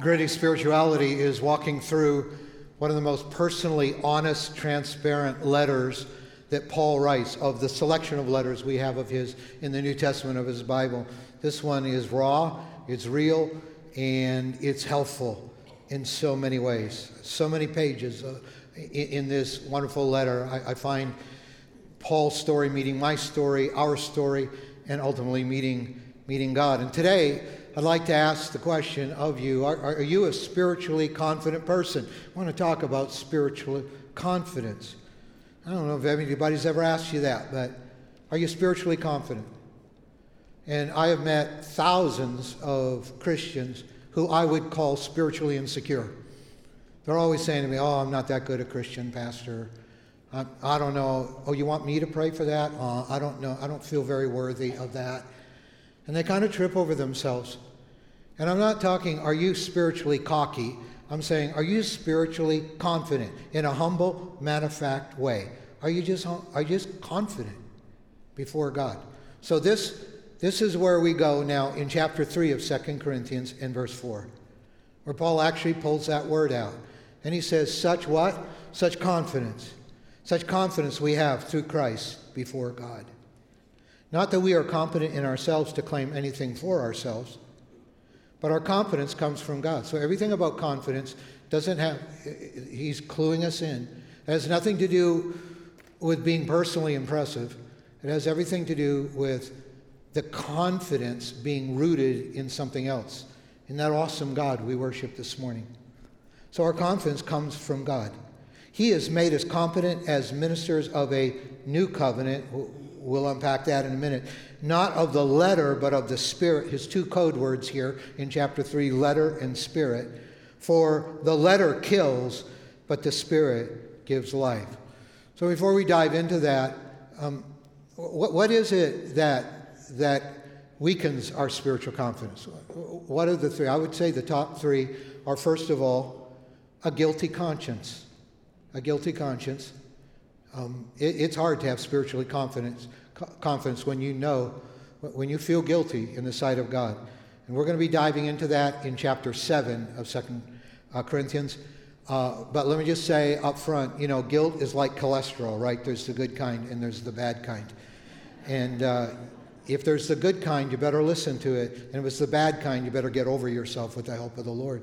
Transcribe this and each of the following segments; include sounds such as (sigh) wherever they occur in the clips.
Gritty spirituality is walking through one of the most personally honest, transparent letters that Paul writes of the selection of letters we have of his in the New Testament of his Bible. This one is raw, it's real, and it's helpful in so many ways. So many pages uh, in, this wonderful letter. I, I find Paul's story meeting my story, our story, and ultimately meeting, meeting God. And today, I'd like to ask the question of you are, are, you a spiritually confident person? I want to talk about spiritual confidence. I don't know if anybody's ever asked you that, but are you spiritually confident? And I have met thousands of Christians who I would call spiritually insecure. They're always saying to me, Oh, I'm not that good a Christian, Pastor. I, I don't know. Oh, you want me to pray for that? Uh, I don't know. I don't feel very worthy of that. And they kind of trip over themselves. And I'm not talking, are you spiritually cocky? I'm saying, are you spiritually confident in a humble, matter of fact way? Are you just, are you just confident before God? So this, this is where we go now in chapter 3 of 2 Corinthians in verse 4, where Paul actually pulls that word out. And he says, such what? Such confidence. Such confidence we have through Christ before God. Not that we are competent in ourselves to claim anything for ourselves, but our confidence comes from God. So everything about confidence doesn't have, he's cluing us in. It has nothing to do with being personally impressive, it has everything to do with the confidence being rooted in something else, in that awesome God we worship this morning. So our confidence comes from God. He has made us competent as ministers of a new covenant. We'll unpack that in a minute. Not of the letter, but of the spirit. His two code words here in chapter 3 letter and spirit. For the letter kills, but the spirit gives life. So before we dive into that, um, what, what is it that, that weakens our spiritual confidence? What are the three? I would say the top three are first of all, a guilty conscience a guilty conscience. Um, it, it's hard to have spiritually confidence, confidence when you know, when you feel guilty in the sight of God. And we're going to be diving into that in chapter 7 of Second uh, Corinthians. Uh, but let me just say up front, you know, guilt is like cholesterol, right? There's the good kind and there's the bad kind. And uh, if there's the good kind, you better listen to it. And if it's the bad kind, you better get over yourself with the help of the Lord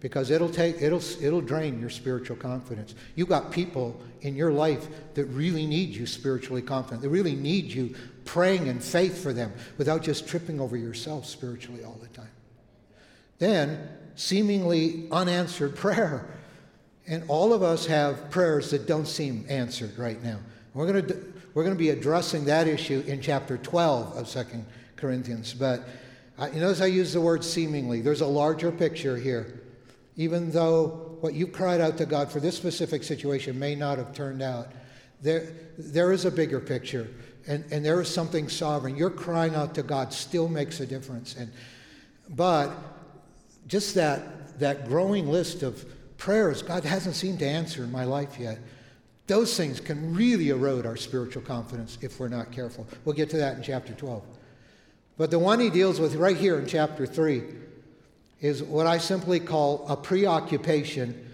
because it'll take it'll it'll drain your spiritual confidence. You've got people in your life that really need you spiritually confident. They really need you praying in faith for them without just tripping over yourself spiritually all the time. Then seemingly unanswered (laughs) prayer. And all of us have prayers that don't seem answered right now. We're going to we're going to be addressing that issue in chapter 12 of Second Corinthians. But uh, you notice I use the word seemingly. There's a larger picture here even though what you cried out to God for this specific situation may not have turned out, there, there is a bigger picture and, and there is something sovereign. Your crying out to God still makes a difference. And, but just that, that growing list of prayers God hasn't seemed to answer in my life yet, those things can really erode our spiritual confidence if we're not careful. We'll get to that in chapter 12. But the one he deals with right here in chapter 3 is what I simply call a preoccupation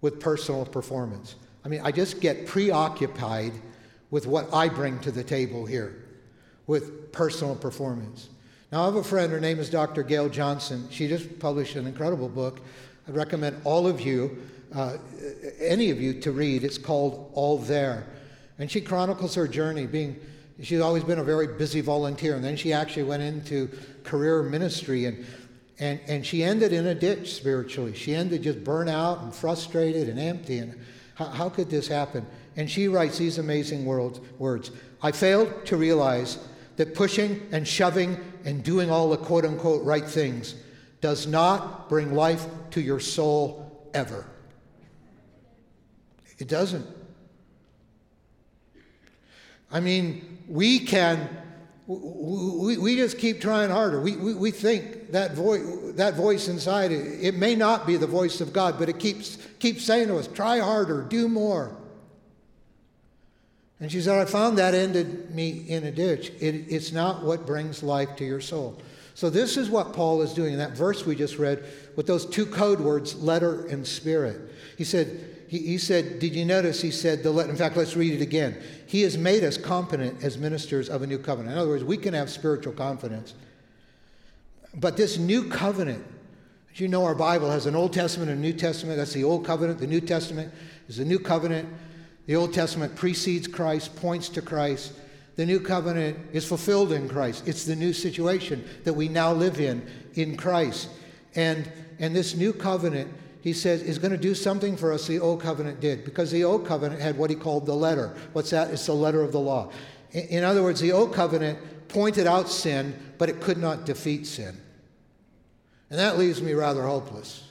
with personal performance. I mean, I just get preoccupied with what I bring to the table here, with personal performance. Now, I have a friend, her name is Dr. Gail Johnsen. She just published an incredible book. I recommend all of you, uh, any of you, to read. It's called All There. And she chronicles her journey being, she's always been a very busy volunteer. And then she actually went into career ministry and and, and she ended in a ditch spiritually. She ended just burnt out and frustrated and empty. And how, how could this happen? And she writes these amazing words, words I failed to realize that pushing and shoving and doing all the quote unquote right things does not bring life to your soul ever. It doesn't. I mean, we can we, we just keep trying harder. We, we, we think that, voice, that voice inside, it, it may not be the voice of God, but it keeps, keeps saying to us, try harder, do more. And she said, I found that ended me in a ditch. It, it's not what brings life to your soul. So, this is what Paul is doing in that verse we just read with those two code words, letter and spirit. He said, he, he said, Did you notice? He said, the letter. In fact, let's read it again. He has made us competent as ministers of a new covenant. In other words, we can have spiritual confidence. But this new covenant, as you know, our Bible has an Old Testament and a New Testament. That's the Old Covenant. The New Testament is the New Covenant. The Old Testament precedes Christ, points to Christ. The New Covenant is fulfilled in Christ. It's the new situation that we now live in in Christ. And, and this new covenant he says, is going to do something for us the old covenant did. Because the old covenant had what he called the letter. What's that? It's the letter of the law. In other words, the old covenant pointed out sin, but it could not defeat sin. And that leaves me rather hopeless.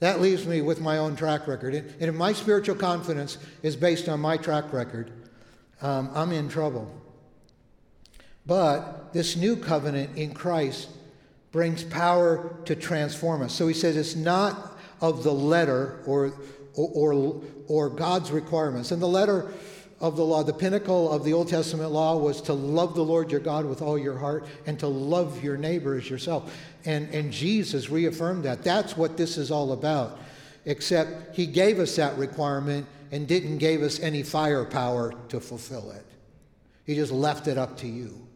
That leaves me with my own track record. And if my spiritual confidence is based on my track record, um, I'm in trouble. But this new covenant in Christ brings power to transform us. So he says it's not of the letter or, or, or, or God's requirements. And the letter of the law, the pinnacle of the Old Testament law was to love the Lord your God with all your heart and to love your neighbor as yourself. And, and Jesus reaffirmed that. That's what this is all about. Except he gave us that requirement and didn't give us any firepower to fulfill it. He just left it up to you.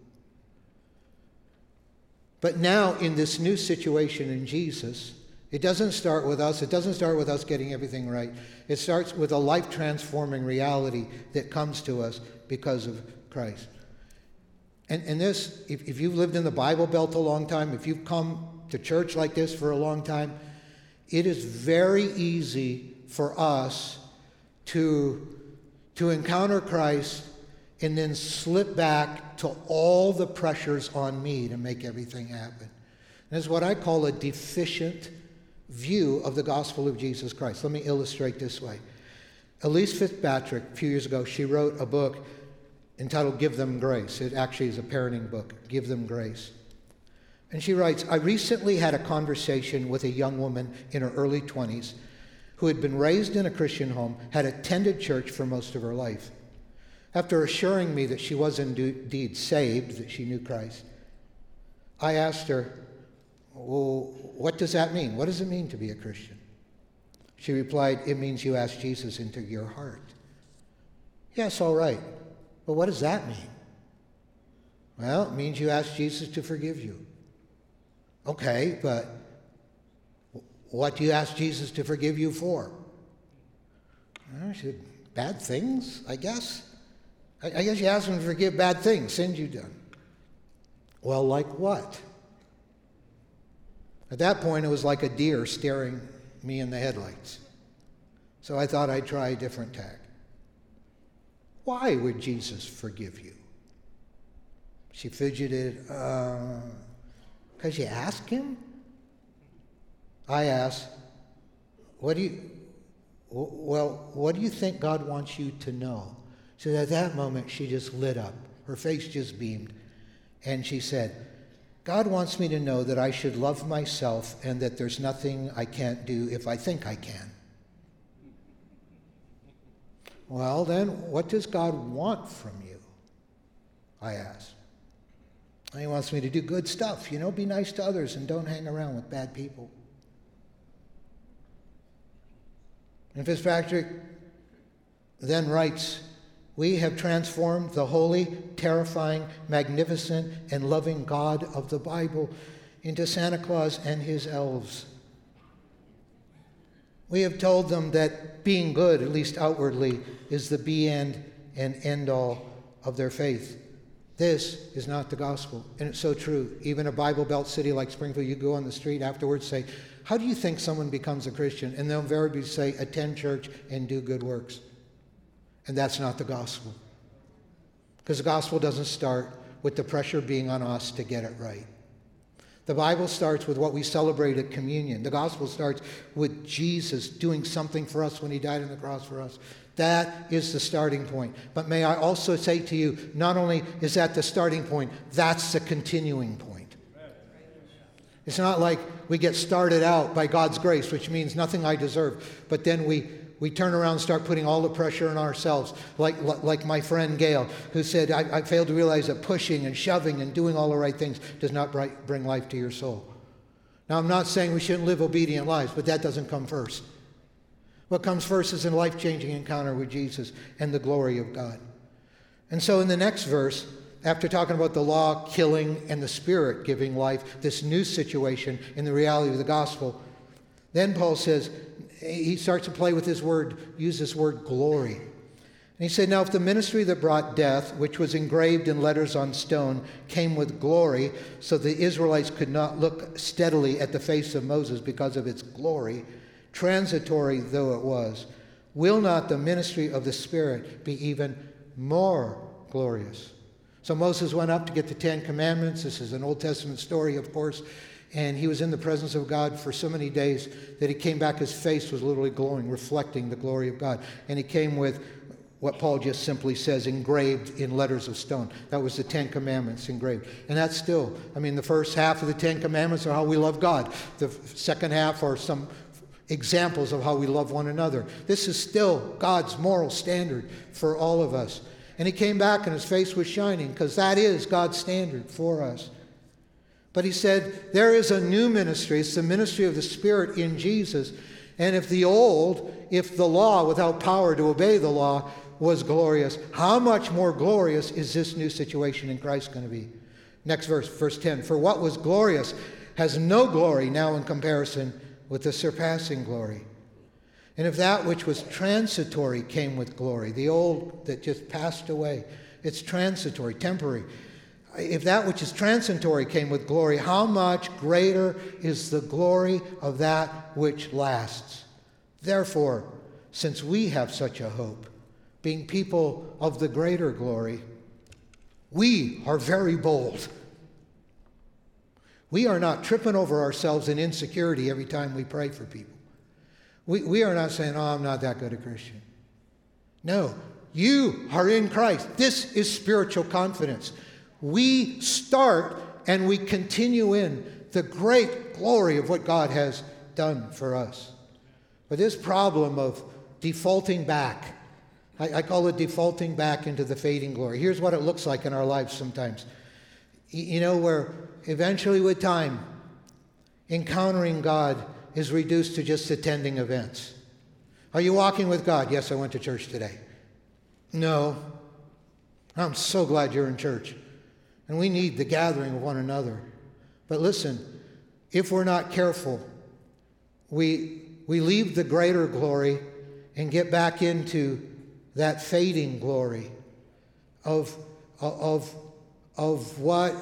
But now, in this new situation in Jesus, it doesn't start with us. It doesn't start with us getting everything right. It starts with a life transforming reality that comes to us because of Christ. And, and this, if, if you've lived in the Bible Belt a long time, if you've come to church like this for a long time, it is very easy for us to, to encounter Christ and then slip back to all the pressures on me to make everything happen. And it's what I call a deficient view of the gospel of Jesus Christ. Let me illustrate this way. Elyse Fitzpatrick, a few years ago, she wrote a book entitled Give Them Grace. It actually is a parenting book, Give Them Grace. And she writes I recently had a conversation with a young woman in her early 20s who had been raised in a Christian home, had attended church for most of her life. After assuring me that she was indeed saved, that she knew Christ, I asked her, Well, what does that mean? What does it mean to be a Christian? She replied, It means you ask Jesus into your heart. Yes, all right. But what does that mean? Well, it means you ask Jesus to forgive you. Okay, but what do you ask Jesus to forgive you for? Well, said, bad things, I guess. I guess you ask him to forgive bad things, sins you've done. Well, like what? At that point, it was like a deer staring me in the headlights. So I thought I'd try a different tack. Why would Jesus forgive you? She fidgeted, because uh, you asked him? I asked, what do you, well, what do you think God wants you to know? So at that moment, she just lit up. Her face just beamed. And she said, God wants me to know that I should love myself and that there's nothing I can't do if I think I can. Well, then, what does God want from you? I asked. He wants me to do good stuff, you know, be nice to others and don't hang around with bad people. And Fitzpatrick then writes we have transformed the holy, terrifying, magnificent, and loving God of the Bible into Santa Claus and his elves. We have told them that being good, at least outwardly, is the be end and end all of their faith. This is not the gospel. And it's so true. Even a Bible Belt city like Springfield, you go on the street afterwards, say, How do you think someone becomes a Christian? And they'll invariably say, Attend church and do good works. And that's not the gospel. Because the gospel doesn't start with the pressure being on us to get it right. The Bible starts with what we celebrate at communion. The gospel starts with Jesus doing something for us when he died on the cross for us. That is the starting point. But may I also say to you, not only is that the starting point, that's the continuing point. It's not like we get started out by God's grace, which means nothing I deserve, but then we we turn around and start putting all the pressure on ourselves, like, like my friend Gail, who said, I, I failed to realize that pushing and shoving and doing all the right things does not bring life to your soul. Now, I'm not saying we shouldn't live obedient lives, but that doesn't come first. What comes first is a life changing encounter with Jesus and the glory of God. And so, in the next verse, after talking about the law killing and the Spirit giving life, this new situation in the reality of the gospel, then Paul says, he starts to play with his word, use this word glory. And he said, Now, if the ministry that brought death, which was engraved in letters on stone, came with glory, so the Israelites could not look steadily at the face of Moses because of its glory, transitory though it was, will not the ministry of the Spirit be even more glorious? So Moses went up to get the Ten Commandments. This is an Old Testament story, of course. And he was in the presence of God for so many days that he came back, his face was literally glowing, reflecting the glory of God. And he came with what Paul just simply says, engraved in letters of stone. That was the Ten Commandments engraved. And that's still, I mean, the first half of the Ten Commandments are how we love God, the second half are some examples of how we love one another. This is still God's moral standard for all of us. And he came back and his face was shining because that is God's standard for us. But he said, There is a new ministry. It's the ministry of the Spirit in Jesus. And if the old, if the law without power to obey the law was glorious, how much more glorious is this new situation in Christ going to be? Next verse, verse 10. For what was glorious has no glory now in comparison with the surpassing glory. And if that which was transitory came with glory, the old that just passed away, it's transitory, temporary. If that which is transitory came with glory, how much greater is the glory of that which lasts? Therefore, since we have such a hope, being people of the greater glory, we are very bold. We are not tripping over ourselves in insecurity every time we pray for people. We, we are not saying, oh, I'm not that good a Christian. No, you are in Christ. This is spiritual confidence. We start and we continue in the great glory of what God has done for us. But this problem of defaulting back, I, I call it defaulting back into the fading glory. Here's what it looks like in our lives sometimes. You know, where eventually with time, encountering God is reduced to just attending events. Are you walking with God? Yes, I went to church today. No. I'm so glad you're in church. And we need the gathering of one another. But listen, if we're not careful, we, we leave the greater glory and get back into that fading glory of, of, of what,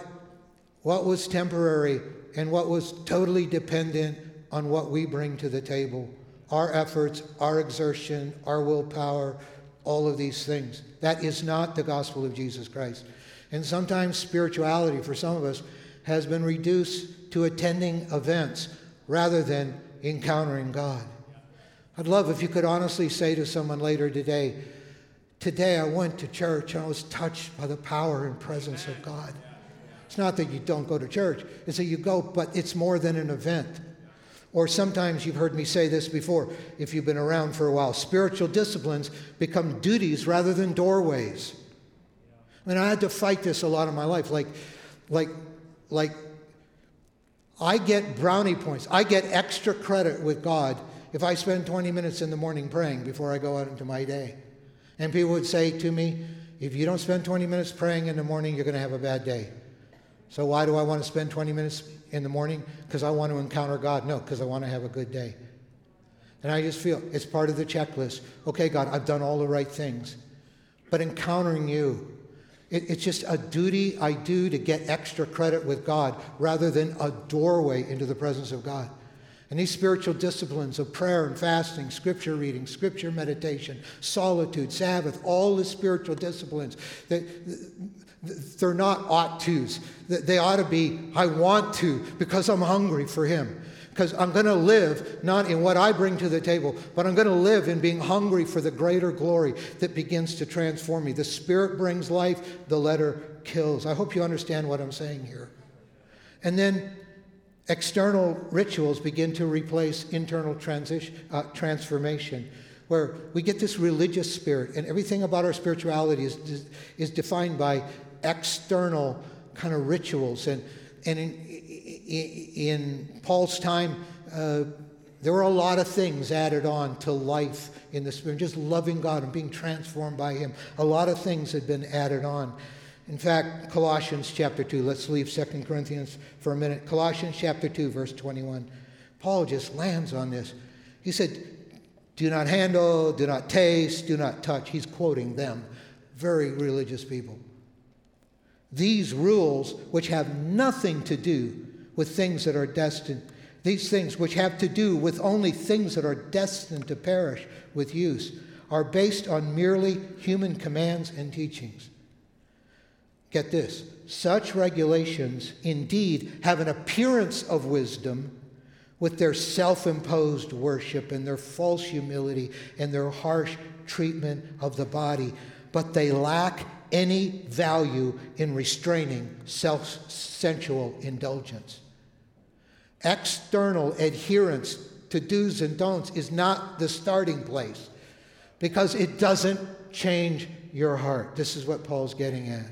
what was temporary and what was totally dependent on what we bring to the table our efforts, our exertion, our willpower, all of these things. That is not the gospel of Jesus Christ. And sometimes spirituality for some of us has been reduced to attending events rather than encountering God. I'd love if you could honestly say to someone later today, Today I went to church and I was touched by the power and presence of God. It's not that you don't go to church, it's that you go, but it's more than an event. Or sometimes you've heard me say this before, if you've been around for a while spiritual disciplines become duties rather than doorways. I mean, I had to fight this a lot in my life. Like, like, like, I get brownie points. I get extra credit with God if I spend 20 minutes in the morning praying before I go out into my day. And people would say to me, if you don't spend 20 minutes praying in the morning, you're going to have a bad day. So why do I want to spend 20 minutes in the morning? Because I want to encounter God? No, because I want to have a good day. And I just feel it's part of the checklist. Okay, God, I've done all the right things. But encountering you, it, it's just a duty I do to get extra credit with God rather than a doorway into the presence of God. And these spiritual disciplines of prayer and fasting, scripture reading, scripture meditation, solitude, Sabbath, all the spiritual disciplines, they, they're not ought tos. They ought to be, I want to because I'm hungry for Him because I'm going to live not in what I bring to the table, but I'm going to live in being hungry for the greater glory that begins to transform me. The Spirit brings life, the letter kills. I hope you understand what I'm saying here. And then external rituals begin to replace internal transition, uh, transformation. where we get this religious spirit, and everything about our spirituality is, is defined by external kind of rituals. And, and in, in Paul's time, uh, there were a lot of things added on to life in the Spirit, just loving God and being transformed by Him. A lot of things had been added on. In fact, Colossians chapter 2, let's leave 2 Corinthians for a minute. Colossians chapter 2, verse 21. Paul just lands on this. He said, Do not handle, do not taste, do not touch. He's quoting them, very religious people. These rules, which have nothing to do with things that are destined these things, which have to do with only things that are destined to perish with use, are based on merely human commands and teachings. Get this such regulations indeed have an appearance of wisdom with their self imposed worship and their false humility and their harsh treatment of the body, but they lack any value in restraining self sensual indulgence. External adherence to do's and don'ts is not the starting place because it doesn't change your heart. This is what Paul's getting at.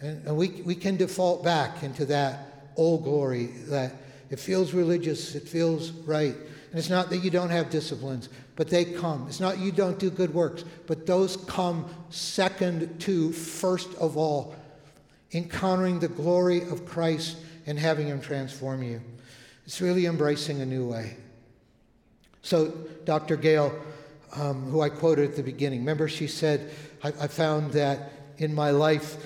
And, and we, we can default back into that old glory that it feels religious, it feels right. And it's not that you don't have disciplines, but they come. It's not you don't do good works, but those come second to, first of all, encountering the glory of Christ and having Him transform you. It's really embracing a new way. So, Dr. Gail, um, who I quoted at the beginning, remember she said, I, I found that in my life,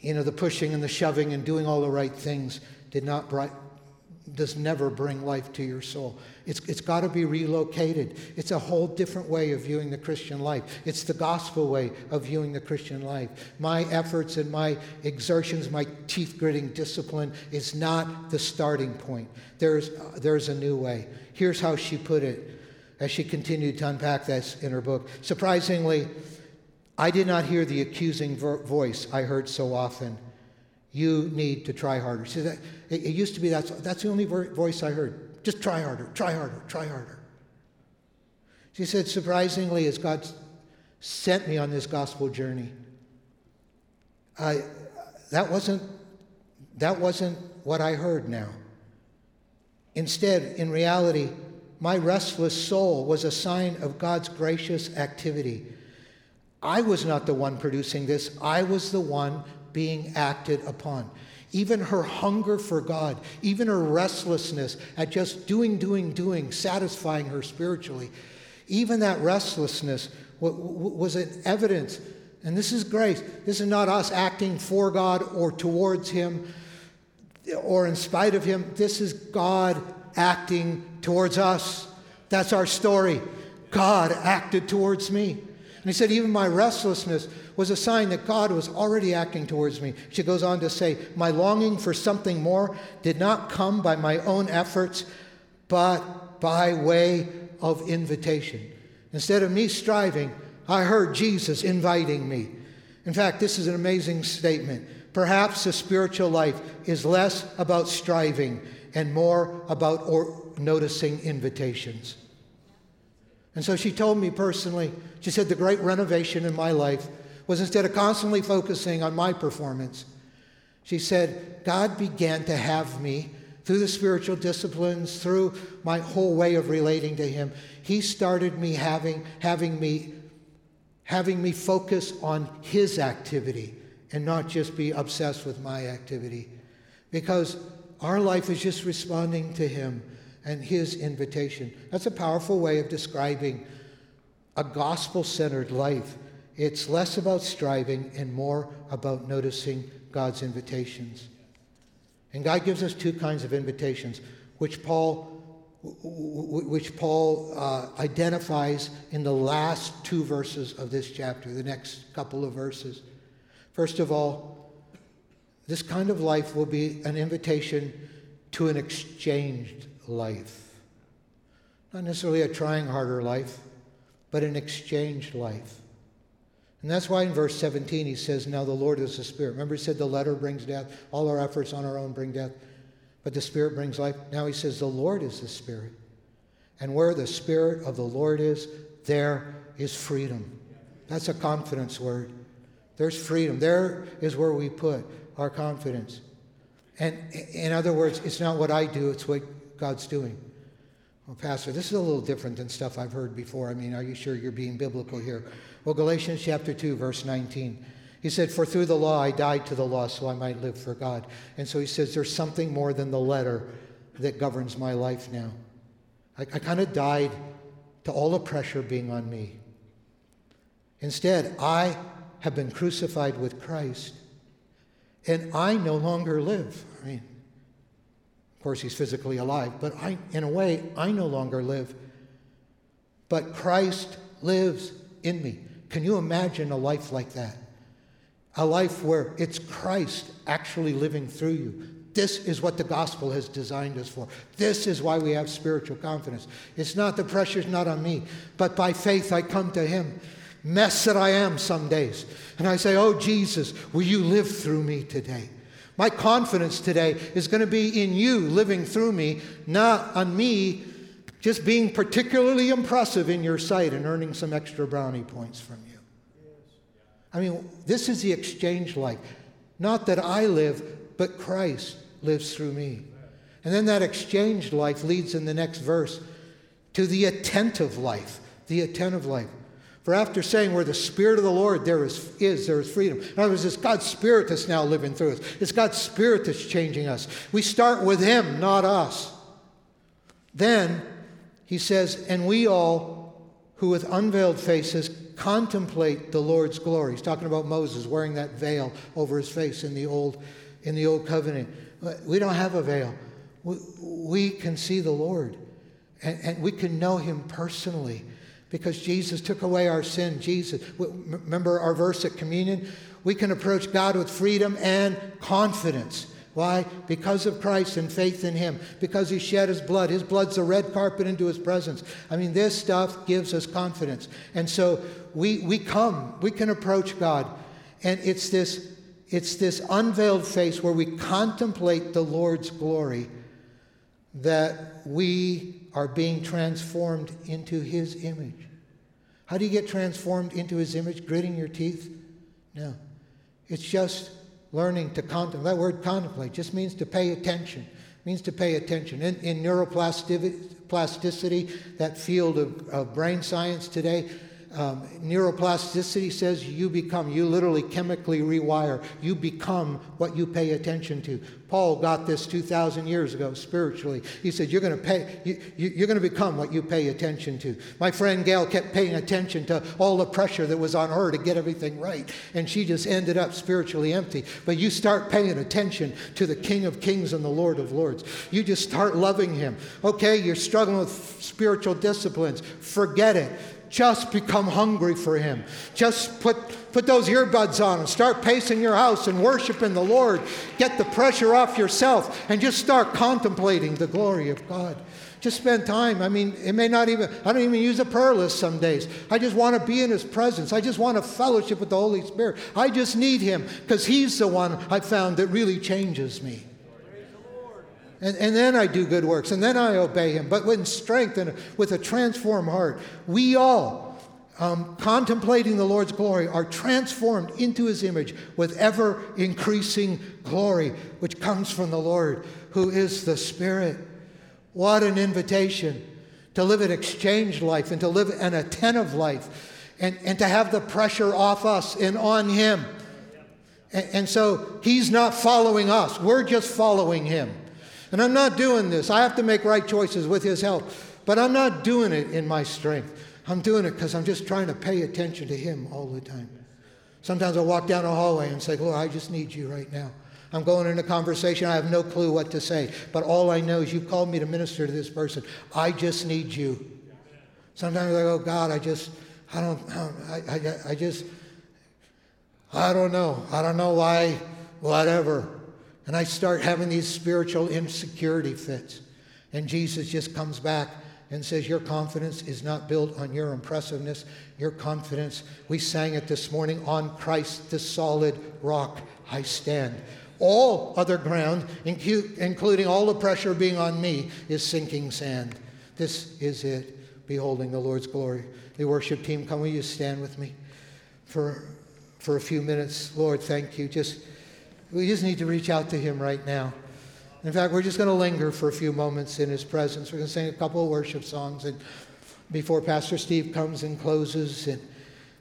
you know, the pushing and the shoving and doing all the right things did not does never bring life to your soul. It's, it's got to be relocated. It's a whole different way of viewing the Christian life. It's the gospel way of viewing the Christian life. My efforts and my exertions, my teeth gritting discipline is not the starting point. There's, uh, there's a new way. Here's how she put it as she continued to unpack this in her book. Surprisingly, I did not hear the accusing voice I heard so often you need to try harder. See, that, it, it used to be that's, that's the only voice I heard. Just try harder, try harder, try harder. She said, surprisingly, as God sent me on this gospel journey, I, that, wasn't, that wasn't what I heard now. Instead, in reality, my restless soul was a sign of God's gracious activity. I was not the one producing this, I was the one being acted upon. Even her hunger for God, even her restlessness at just doing, doing, doing, satisfying her spiritually, even that restlessness was an evidence. And this is grace. This is not us acting for God or towards Him or in spite of Him. This is God acting towards us. That's our story. God acted towards me. And He said, even my restlessness was a sign that God was already acting towards me. She goes on to say, My longing for something more did not come by my own efforts, but by way of invitation. Instead of me striving, I heard Jesus inviting me. In fact, this is an amazing statement. Perhaps the spiritual life is less about striving and more about noticing invitations. And so she told me personally, she said, the great renovation in my life was instead of constantly focusing on my performance, she said, God began to have me through the spiritual disciplines, through my whole way of relating to Him. He started me having, having me having me focus on his activity and not just be obsessed with my activity. Because our life is just responding to him and his invitation. That's a powerful way of describing a gospel centered life. It's less about striving and more about noticing God's invitations. And God gives us two kinds of invitations, which Paul, which Paul uh, identifies in the last two verses of this chapter, the next couple of verses. First of all, this kind of life will be an invitation to an exchanged life. Not necessarily a trying harder life, but an exchange life. And that's why in verse 17 he says, Now the Lord is the Spirit. Remember, he said the letter brings death, all our efforts on our own bring death, but the Spirit brings life. Now he says, The Lord is the Spirit. And where the Spirit of the Lord is, there is freedom. That's a confidence word. There's freedom. There is where we put our confidence. And in other words, it's not what I do, it's what God's doing. Well, Pastor, this is a little different than stuff I've heard before. I mean, are you sure you're being biblical here? Well, Galatians chapter 2, verse 19. He said, For through the law I died to the law so I might live for God. And so he says, There's something more than the letter that governs my life now. I, I kind of died to all the pressure being on me. Instead, I have been crucified with Christ, and I no longer live. I mean, course, he's physically alive, but I, in a way, I no longer live. But Christ lives in me. Can you imagine a life like that? A life where it's Christ actually living through you. This is what the gospel has designed us for. This is why we have spiritual confidence. It's not the pressure's not on me, but by faith I come to Him. Mess that I am some days. And I say, Oh, Jesus, will you live through me today? My confidence today is going to be in you living through me, not on me just being particularly impressive in your sight and earning some extra brownie points from you. I mean, this is the exchange life. Not that I live, but Christ lives through me. And then that exchange life leads in the next verse to the attentive life. The attentive life. For after saying, where the Spirit of the Lord there is, is, there is freedom. In other words, it's God's Spirit that's now living through us. It's God's Spirit that's changing us. We start with Him, not us. Then he says, and we all who with unveiled faces contemplate the Lord's glory. He's talking about Moses wearing that veil over his face in the old, in the old covenant. Uh, we don't have a veil. We, we can see the Lord and, and we can know him personally because Jesus took away our sin. Jesus, remember our verse at communion? We can approach God with freedom and confidence. Why? Because of Christ and faith in Him. Because He shed His blood. His blood's a red carpet into His presence. I mean, this stuff gives us confidence. And so we, we come, we can approach God. And it's this, it's this unveiled face where we contemplate the Lord's glory that we are being transformed into His image. How do you get transformed into His image? Gritting your teeth? No. It's just learning to contemplate. That word contemplate just means to pay attention. It means to pay attention. In, in neuroplasticity, that field of, of brain science today, um, neuroplasticity says you become, you literally chemically rewire. You become what you pay attention to. Paul got this 2,000 years ago spiritually. He said, You're going to pay, you, you, are going to become what you pay attention to. My friend Gail kept paying attention to all the pressure that was on her to get everything right, and she just ended up spiritually empty. But you start paying attention to the King of Kings and the Lord of Lords. You just start loving Him. Okay, you're struggling with spiritual disciplines. Forget it just become hungry for Him. Just put, put those earbuds on and start pacing your house and worshiping the Lord. Get the pressure off yourself and just start contemplating the glory of God. Just spend time. I mean, it may not even, I don't even use a prayer list some days. I just want to be in His presence. I just want to fellowship with the Holy Spirit. I just need Him because He's the one I found that really changes me. And, and then I do good works, and then I obey him, but with strength and with a transformed heart. We all, um, contemplating the Lord's glory, are transformed into his image with ever increasing glory, which comes from the Lord, who is the Spirit. What an invitation to live an exchange life and to live an attentive life and, and to have the pressure off us and on him. And, and so he's not following us, we're just following him. And I'm not doing this. I have to make right choices with His help. But I'm not doing it in my strength. I'm doing it because I'm just trying to pay attention to Him all the time. Sometimes I walk down a hallway and say, Lord, I just need you right now. I'm going in a conversation. I have no clue what to say. But all I know is you called me to minister to this person. I just need you. Sometimes I go, God, I just, I don't, I, I, I just, I don't know. I don't know why, whatever. And I start having these spiritual insecurity fits. And Jesus just comes back and says, Your confidence is not built on your impressiveness. Your confidence, we sang it this morning, on Christ, the solid rock, I stand. All other ground, including all the pressure being on me, is sinking sand. This is it. beholding the Lord's glory. The worship team, come will you stand with me for, for a few minutes? Lord, thank you. Just, we just need to reach out to him right now. In fact, we're just going to linger for a few moments in his presence. We're going to sing a couple of worship songs and before Pastor Steve comes and closes and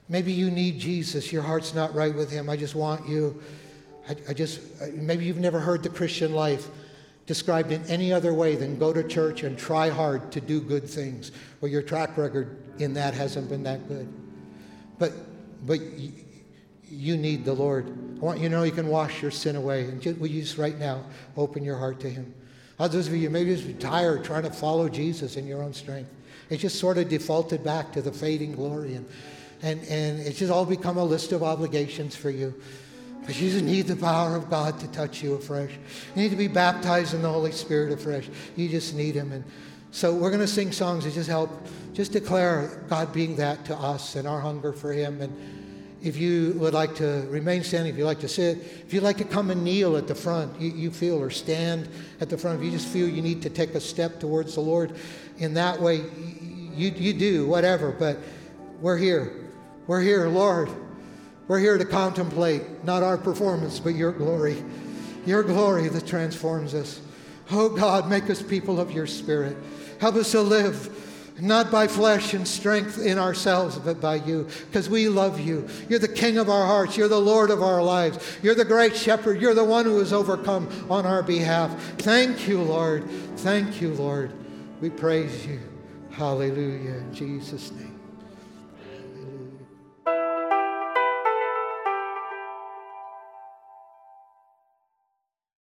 maybe you need Jesus. Your heart's not right with him. I just want you. I, I just maybe you've never heard the Christian life described in any other way than go to church and try hard to do good things, or your track record in that hasn't been that good. But, but you need the Lord. I want you to know you can wash your sin away. And just, will you just right now open your heart to Him? Others of you maybe just tired trying to follow Jesus in your own strength. It just sort of defaulted back to the fading glory, and, and, and it's just all become a list of obligations for you. But you just need the power of God to touch you afresh. You need to be baptized in the Holy Spirit afresh. You just need Him. And so we're going to sing songs that just help, just declare God being that to us and our hunger for Him. And if you would like to remain standing, if you'd like to sit, if you'd like to come and kneel at the front, you, you feel, or stand at the front, if you just feel you need to take a step towards the Lord in that way, you, you do, whatever. But we're here. We're here, Lord. We're here to contemplate not our performance, but your glory. Your glory that transforms us. Oh God, make us people of your spirit. Help us to live not by flesh and strength in ourselves, but by you, because we love you. You're the King of our hearts. You're the Lord of our lives. You're the great shepherd. You're the one who has overcome on our behalf. Thank you, Lord. Thank you, Lord. We praise you. Hallelujah. In Jesus' name.